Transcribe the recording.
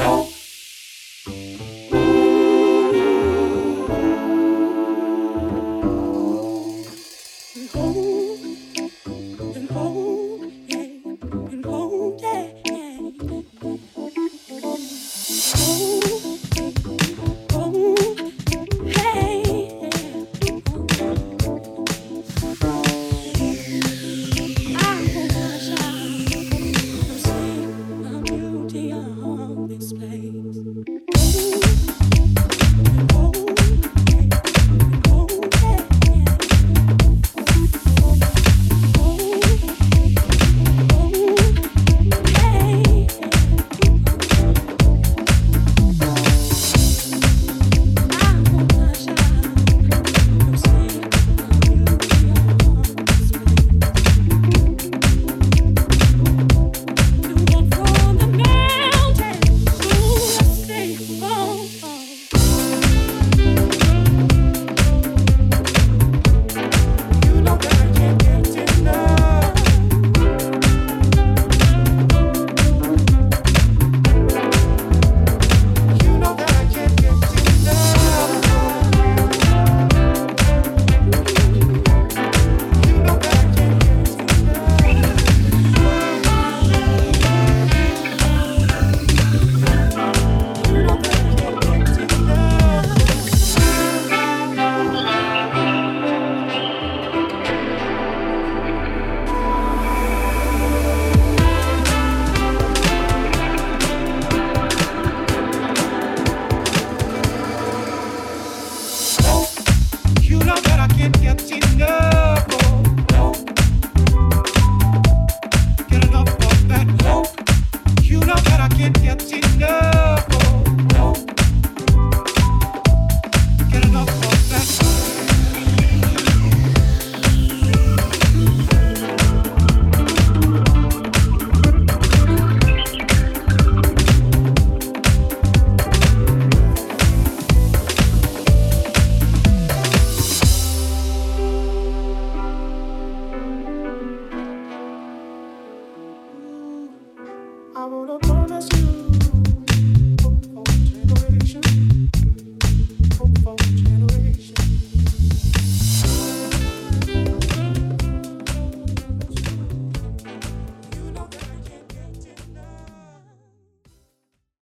Oh.